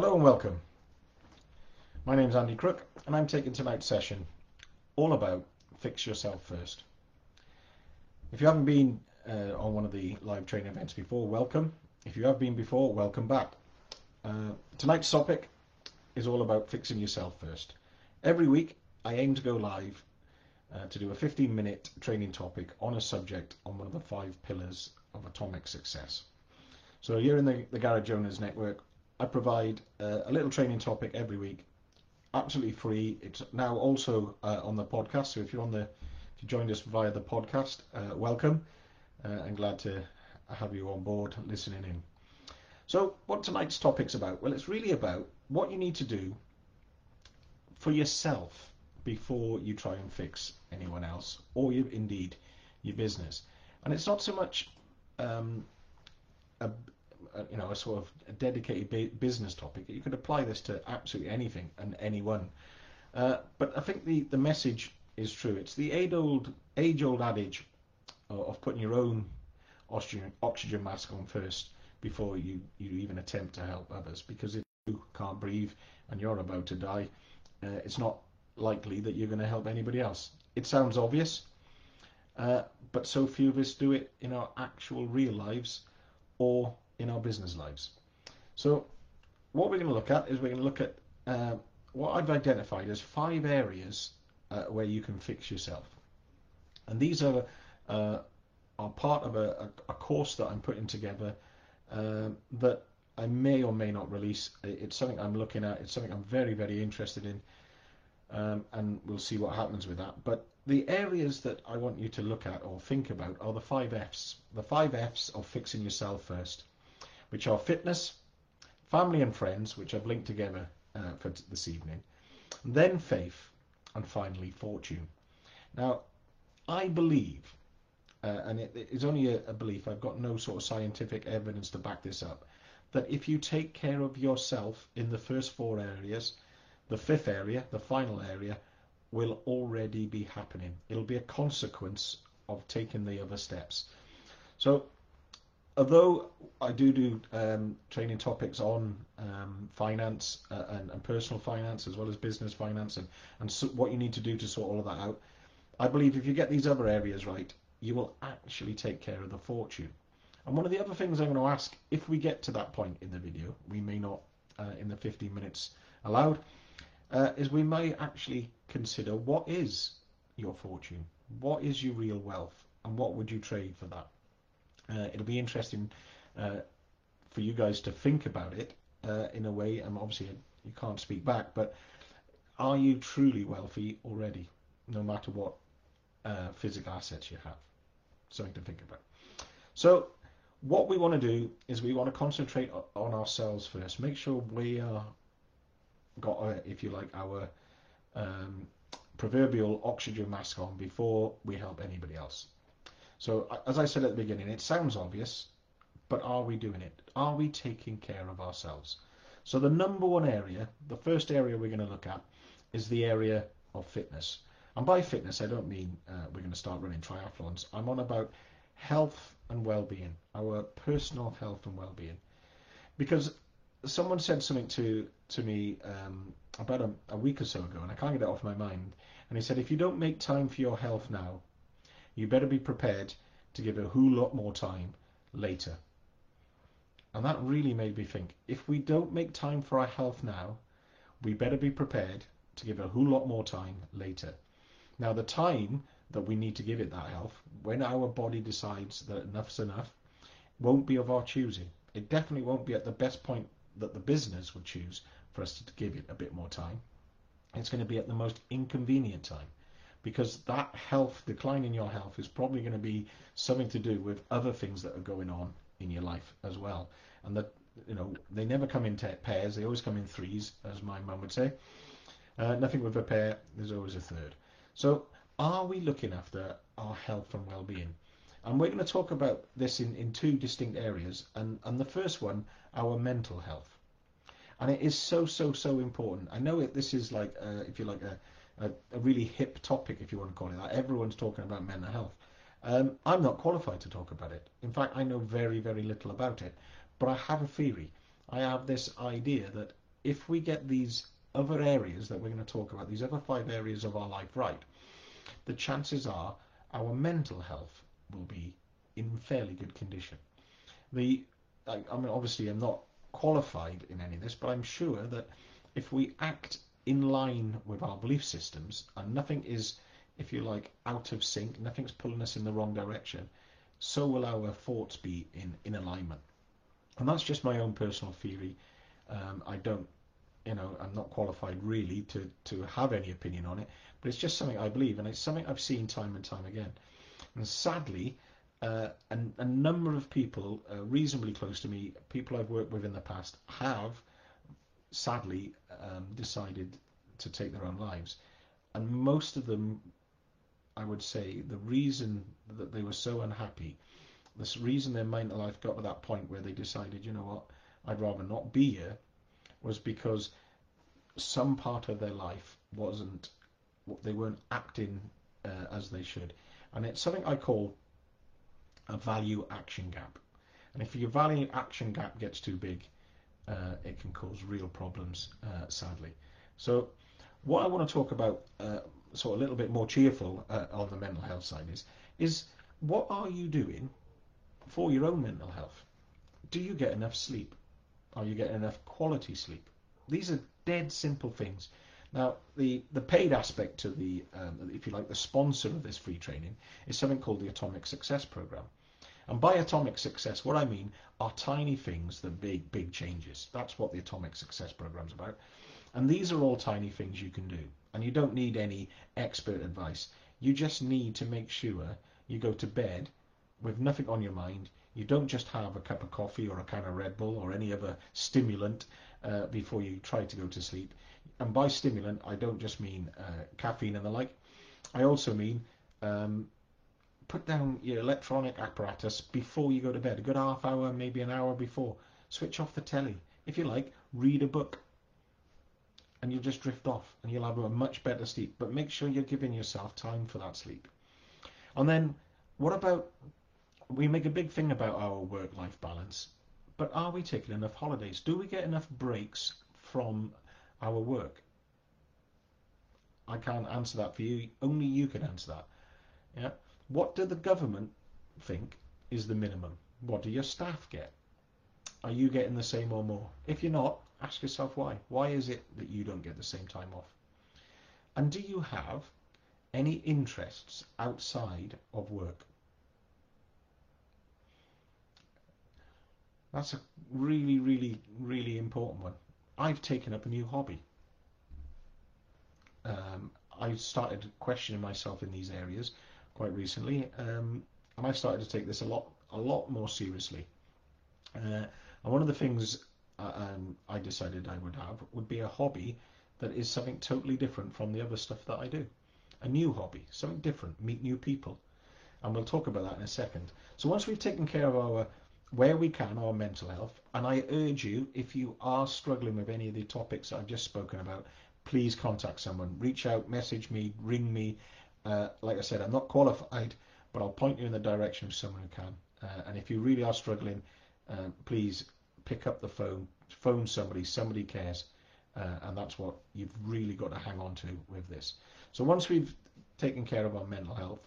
Hello and welcome. My name is Andy Crook and I'm taking tonight's session all about fix yourself first. If you haven't been uh, on one of the live training events before, welcome. If you have been before, welcome back. Uh, tonight's topic is all about fixing yourself first. Every week I aim to go live uh, to do a 15 minute training topic on a subject on one of the five pillars of atomic success. So here in the, the Garage Owners Network, I provide uh, a little training topic every week, absolutely free. It's now also uh, on the podcast. So if you're on the, if you joined us via the podcast, uh, welcome. Uh, I'm glad to have you on board listening in. So what tonight's topic's about? Well, it's really about what you need to do for yourself before you try and fix anyone else or you, indeed your business. And it's not so much um, a, a, you know a sort of dedicated business topic. You could apply this to absolutely anything and anyone. Uh, but I think the, the message is true. It's the age old age old adage of putting your own oxygen oxygen mask on first before you, you even attempt to help others. Because if you can't breathe and you're about to die, uh, it's not likely that you're going to help anybody else. It sounds obvious, uh, but so few of us do it in our actual real lives or in our business lives. So what we're going to look at is we're going to look at uh, what I've identified as five areas uh, where you can fix yourself. And these are, uh, are part of a, a, course that I'm putting together um, that I may or may not release. It's something I'm looking at. It's something I'm very, very interested in. Um, and we'll see what happens with that. But the areas that I want you to look at or think about are the five F's. The five F's of fixing yourself first, which are fitness, family and friends, which I've linked together uh, for this evening, then faith, and finally fortune. Now, I believe, uh, and it, it's only a, a belief, I've got no sort of scientific evidence to back this up, that if you take care of yourself in the first four areas, the fifth area, the final area, will already be happening. It'll be a consequence of taking the other steps. So, although I do do um, training topics on um, finance uh, and, and, personal finance as well as business finance and, and so what you need to do to sort all of that out, I believe if you get these other areas right, you will actually take care of the fortune. And one of the other things I'm going to ask, if we get to that point in the video, we may not uh, in the 15 minutes allowed, uh, is we may actually consider what is your fortune, what is your real wealth, and what would you trade for that. Uh, it'll be interesting uh, for you guys to think about it uh, in a way, and obviously you can't speak back, but are you truly wealthy already, no matter what uh, physical assets you have? Something to think about. So what we want to do is we want to concentrate on ourselves first. Make sure we are got, if you like, our um, proverbial oxygen mask on before we help anybody else. So, as I said at the beginning, it sounds obvious, but are we doing it? Are we taking care of ourselves? So, the number one area, the first area we're going to look at, is the area of fitness. And by fitness, I don't mean uh, we're going to start running triathlons. I'm on about health and well-being, our personal health and well-being. Because someone said something to to me um, about a, a, week or so ago, and I can't get it off my mind. And he said, if you don't make time for your health now, you better be prepared to give a whole lot more time later. And that really made me think, if we don't make time for our health now, we better be prepared to give a whole lot more time later. Now, the time that we need to give it that health, when our body decides that enough's enough, won't be of our choosing. It definitely won't be at the best point that the business would choose for us to give it a bit more time. It's going to be at the most inconvenient time because that health, decline in your health, is probably going to be something to do with other things that are going on in your life as well. And that, you know, they never come in pairs, they always come in threes, as my mum would say. Uh, nothing with a pair, there's always a third. So, are we looking after our health and well being? And we're going to talk about this in, in two distinct areas. And, and the first one, our mental health. And it is so, so, so important. I know it, this is like, uh, if you like, a, a, a, really hip topic, if you want to call it that. Everyone's talking about mental health. Um, I'm not qualified to talk about it. In fact, I know very, very little about it. But I have a theory. I have this idea that if we get these other areas that we're going to talk about, these other five areas of our life right, the chances are our mental health will be in fairly good condition. The, I, I mean, obviously, I'm not qualified in any of this, but I'm sure that if we act in line with our belief systems and nothing is, if you like, out of sync, nothing's pulling us in the wrong direction, so will our thoughts be in, in alignment. And that's just my own personal theory. Um, I don't, you know, I'm not qualified really to, to have any opinion on it, but it's just something I believe, and it's something I've seen time and time again. And sadly, uh, a, a, number of people uh, reasonably close to me, people I've worked with in the past, have sadly um, decided to take their own lives. And most of them, I would say, the reason that they were so unhappy, the reason their mental life got to that point where they decided, you know what, I'd rather not be here, was because some part of their life wasn't, they weren't acting uh, as they should. And it's something I call a value action gap. And if your value action gap gets too big, it can cause real problems, uh, sadly. So what I want to talk about, uh, sort of a little bit more cheerful uh, on the mental health side is, is what are you doing for your own mental health? Do you get enough sleep? Are you getting enough quality sleep? These are dead simple things. Now, the, the paid aspect to the, um, if you like, the sponsor of this free training is something called the Atomic Success Program. And by atomic success, what I mean are tiny things that big, big changes. That's what the Atomic Success program's about. And these are all tiny things you can do. And you don't need any expert advice. You just need to make sure you go to bed with nothing on your mind. You don't just have a cup of coffee or a can of Red Bull or any other stimulant uh, before you try to go to sleep. And by stimulant, I don't just mean uh, caffeine and the like. I also mean um, put down your electronic apparatus before you go to bed, a good half hour, maybe an hour before. Switch off the telly. If you like, read a book. And you'll just drift off and you'll have a much better sleep. But make sure you're giving yourself time for that sleep. And then what about, we make a big thing about our work-life balance, but are we taking enough holidays? Do we get enough breaks from our work? I can't answer that for you. Only you can answer that. Yeah. What do the government think is the minimum? What do your staff get? Are you getting the same or more? If you're not, ask yourself why. Why is it that you don't get the same time off? And do you have any interests outside of work? That's a really, really, really important one. I've taken up a new hobby. Um, I started questioning myself in these areas quite recently, um, and I've started to take this a lot, a lot more seriously. Uh, and one of the things uh, um, I decided I would have would be a hobby that is something totally different from the other stuff that I do. A new hobby, something different, meet new people. And we'll talk about that in a second. So once we've taken care of our, where we can, our mental health, and I urge you, if you are struggling with any of the topics I've just spoken about, please contact someone. Reach out, message me, ring me, uh, like I said, I'm not qualified, but I'll point you in the direction of someone who can. Uh, and if you really are struggling, uh, please pick up the phone, phone somebody, somebody cares. Uh, and that's what you've really got to hang on to with this. So once we've taken care of our mental health,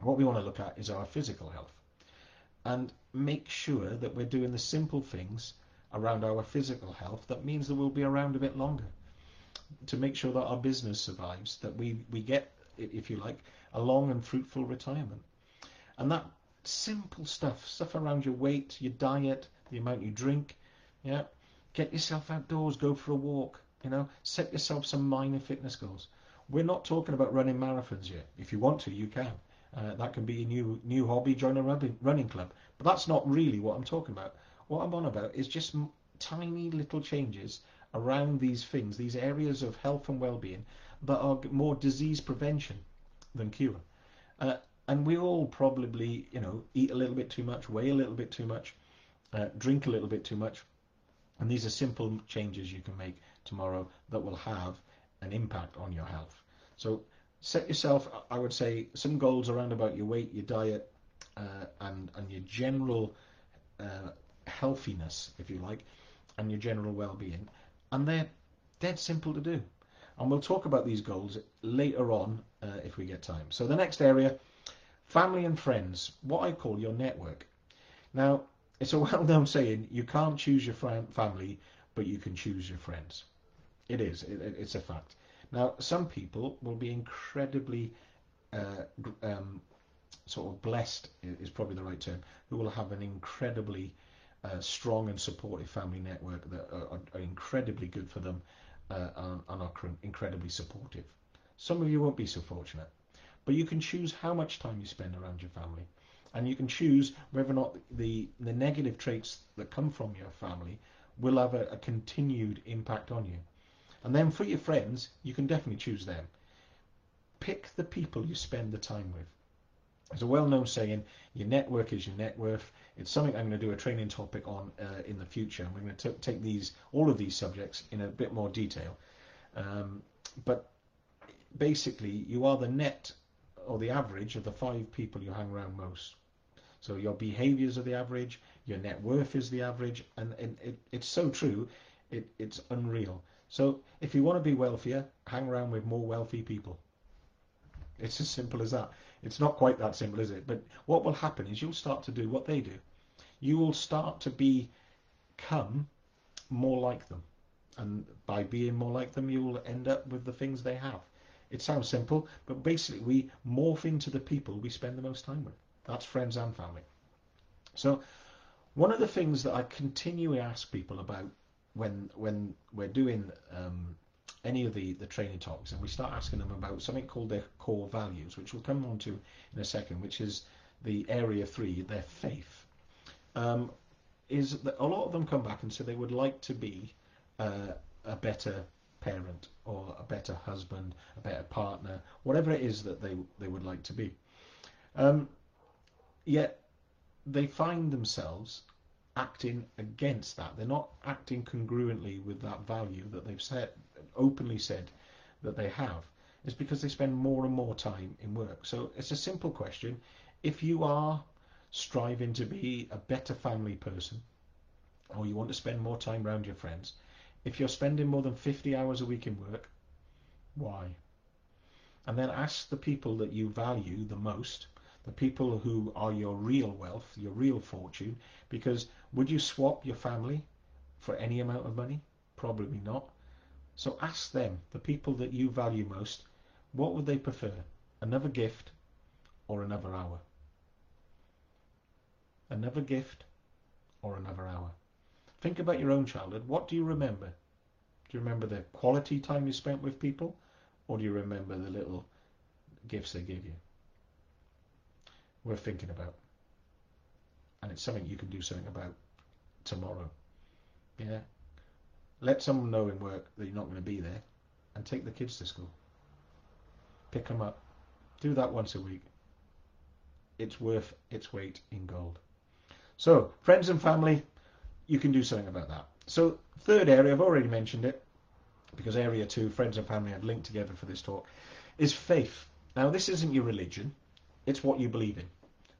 what we want to look at is our physical health. And make sure that we're doing the simple things around our physical health that means that we'll be around a bit longer to make sure that our business survives, that we, we get if you like, a long and fruitful retirement. And that simple stuff, stuff around your weight, your diet, the amount you drink, yeah, get yourself outdoors, go for a walk, you know, set yourself some minor fitness goals. We're not talking about running marathons yet. If you want to, you can. Uh, that can be a new new hobby, join a running club. But that's not really what I'm talking about. What I'm on about is just tiny little changes around these things, these areas of health and well-being that are more disease prevention than cure. Uh, and we all probably, you know, eat a little bit too much, weigh a little bit too much, uh, drink a little bit too much. And these are simple changes you can make tomorrow that will have an impact on your health. So set yourself, I would say, some goals around about your weight, your diet, uh, and, and your general uh, healthiness, if you like, and your general well-being and they're dead simple to do. And we'll talk about these goals later on uh, if we get time. So the next area, family and friends, what I call your network. Now, it's a well-known saying, you can't choose your family, but you can choose your friends. It is, it, it's a fact. Now, some people will be incredibly uh, um, sort of blessed, is probably the right term, who will have an incredibly strong and supportive family network that are, are incredibly good for them uh, and are incredibly supportive. Some of you won't be so fortunate, but you can choose how much time you spend around your family, and you can choose whether or not the the negative traits that come from your family will have a, a continued impact on you. And then for your friends, you can definitely choose them. Pick the people you spend the time with. There's a well-known saying, your network is your net worth. It's something I'm going to do a training topic on uh, in the future. We're going to take these, all of these subjects in a bit more detail. Um, but basically, you are the net or the average of the five people you hang around most. So your behaviors are the average, your net worth is the average, and it, it, it's so true, it, it's unreal. So if you want to be wealthier, hang around with more wealthy people. It's as simple as that. It's not quite that simple, is it? But what will happen is you'll start to do what they do. You will start to become more like them. And by being more like them, you will end up with the things they have. It sounds simple, but basically we morph into the people we spend the most time with. That's friends and family. So one of the things that I continually ask people about when when we're doing um, any of the, the training talks and we start asking them about something called their core values, which we'll come on to in a second, which is the area three, their faith, um, is that a lot of them come back and say they would like to be uh, a better parent or a better husband, a better partner, whatever it is that they, they would like to be. Um, yet they find themselves acting against that. They're not acting congruently with that value that they've said, openly said that they have. It's because they spend more and more time in work. So it's a simple question. If you are striving to be a better family person, or you want to spend more time around your friends, if you're spending more than 50 hours a week in work, why? And then ask the people that you value the most the people who are your real wealth, your real fortune, because would you swap your family for any amount of money? Probably not. So ask them, the people that you value most, what would they prefer? Another gift or another hour? Another gift or another hour? Think about your own childhood. What do you remember? Do you remember the quality time you spent with people? Or do you remember the little gifts they give you? Worth thinking about. And it's something you can do something about tomorrow. Yeah. Let someone know in work that you're not going to be there and take the kids to school. Pick them up. Do that once a week. It's worth its weight in gold. So, friends and family, you can do something about that. So, third area, I've already mentioned it, because area two, friends and family, I've linked together for this talk, is faith. Now, this isn't your religion. It's what you believe in.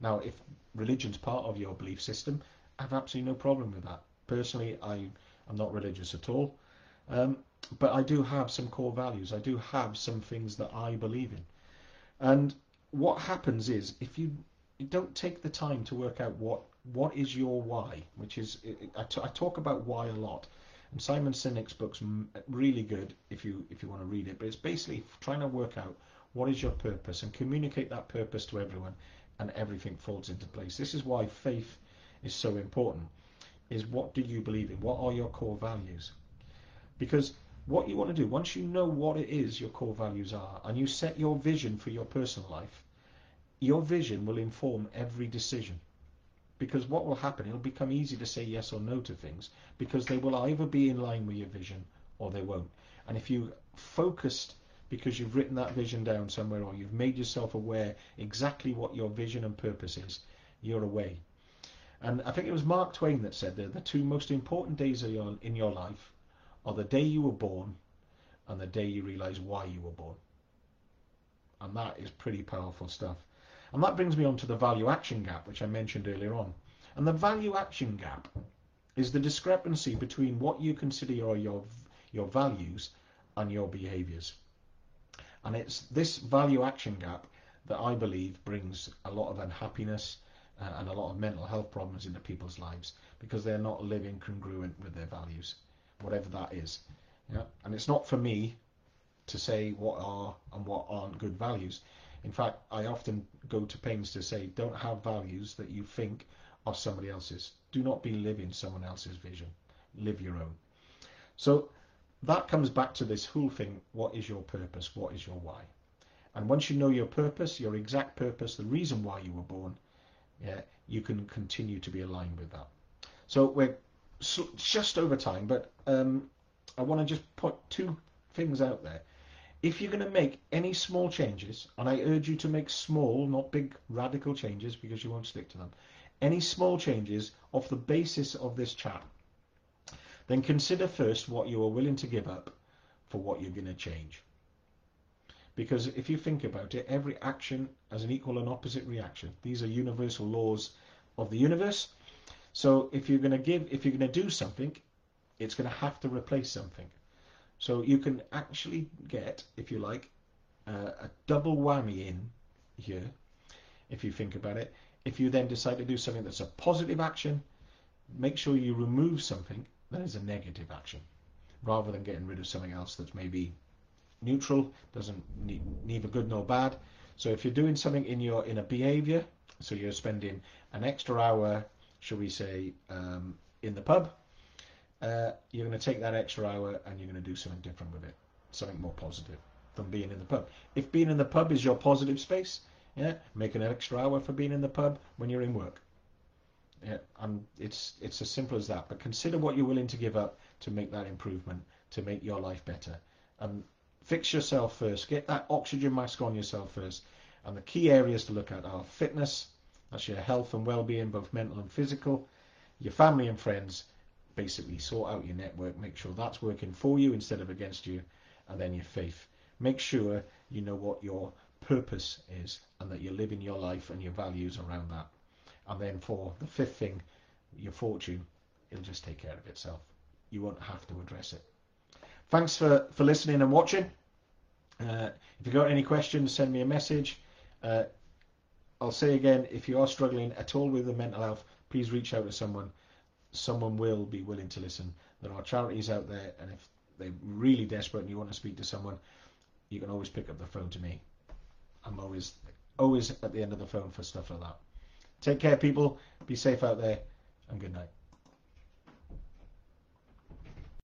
Now, if religion's part of your belief system, I have absolutely no problem with that. Personally, I am not religious at all. Um, but I do have some core values. I do have some things that I believe in. And what happens is, if you, don't take the time to work out what what is your why, which is I, talk about why a lot. And Simon Sinek's book's really good if you if you want to read it. But it's basically trying to work out what is your purpose and communicate that purpose to everyone and everything falls into place. This is why faith is so important. Is what do you believe in? What are your core values? Because what you want to do, once you know what it is your core values are, and you set your vision for your personal life, your vision will inform every decision. Because what will happen, it'll become easy to say yes or no to things, because they will either be in line with your vision or they won't. And if you focused because you've written that vision down somewhere or you've made yourself aware exactly what your vision and purpose is, you're away. And I think it was Mark Twain that said that the two most important days your, in your life are the day you were born and the day you realize why you were born. And that is pretty powerful stuff. And that brings me on to the value action gap, which I mentioned earlier on. And the value action gap is the discrepancy between what you consider your, your your values and your behaviors. And it's this value action gap that I believe brings a lot of unhappiness uh, and a lot of mental health problems into people's lives because they're not living congruent with their values, whatever that is. Yeah? And it's not for me to say what are and what aren't good values. In fact, I often go to pains to say, don't have values that you think are somebody else's. Do not be living someone else's vision. Live your own. So that comes back to this whole thing. What is your purpose? What is your why? And once you know your purpose, your exact purpose, the reason why you were born, yeah, you can continue to be aligned with that. So we're just over time, but um, I want to just put two things out there. If you're going to make any small changes, and I urge you to make small, not big radical changes because you won't stick to them, any small changes off the basis of this chat, then consider first what you are willing to give up for what you're going to change. Because if you think about it, every action has an equal and opposite reaction. These are universal laws of the universe. So if you're going to give, if you're going to do something, it's going to have to replace something. So you can actually get, if you like, uh, a double whammy in here, if you think about it. If you then decide to do something that's a positive action, make sure you remove something that is a negative action, rather than getting rid of something else that's maybe neutral, doesn't need neither good nor bad. So if you're doing something in your in a behavior, so you're spending an extra hour, shall we say, um, in the pub, uh, you're going to take that extra hour and you're going to do something different with it, something more positive than being in the pub. If being in the pub is your positive space, yeah, make an extra hour for being in the pub when you're in work. And um, it's it's as simple as that. But consider what you're willing to give up to make that improvement, to make your life better. And fix yourself first. Get that oxygen mask on yourself first. And the key areas to look at are fitness, that's your health and well-being, both mental and physical, your family and friends, basically sort out your network, make sure that's working for you instead of against you, and then your faith. Make sure you know what your purpose is and that you're living your life and your values around that. And then for the fifth thing, your fortune, it'll just take care of itself. You won't have to address it. Thanks for, for listening and watching. Uh, if you've got any questions, send me a message. Uh, I'll say again, if you are struggling at all with the mental health, please reach out to someone someone will be willing to listen. There are charities out there, and if they're really desperate and you want to speak to someone, you can always pick up the phone to me. I'm always always at the end of the phone for stuff like that. Take care, people. Be safe out there, and good night.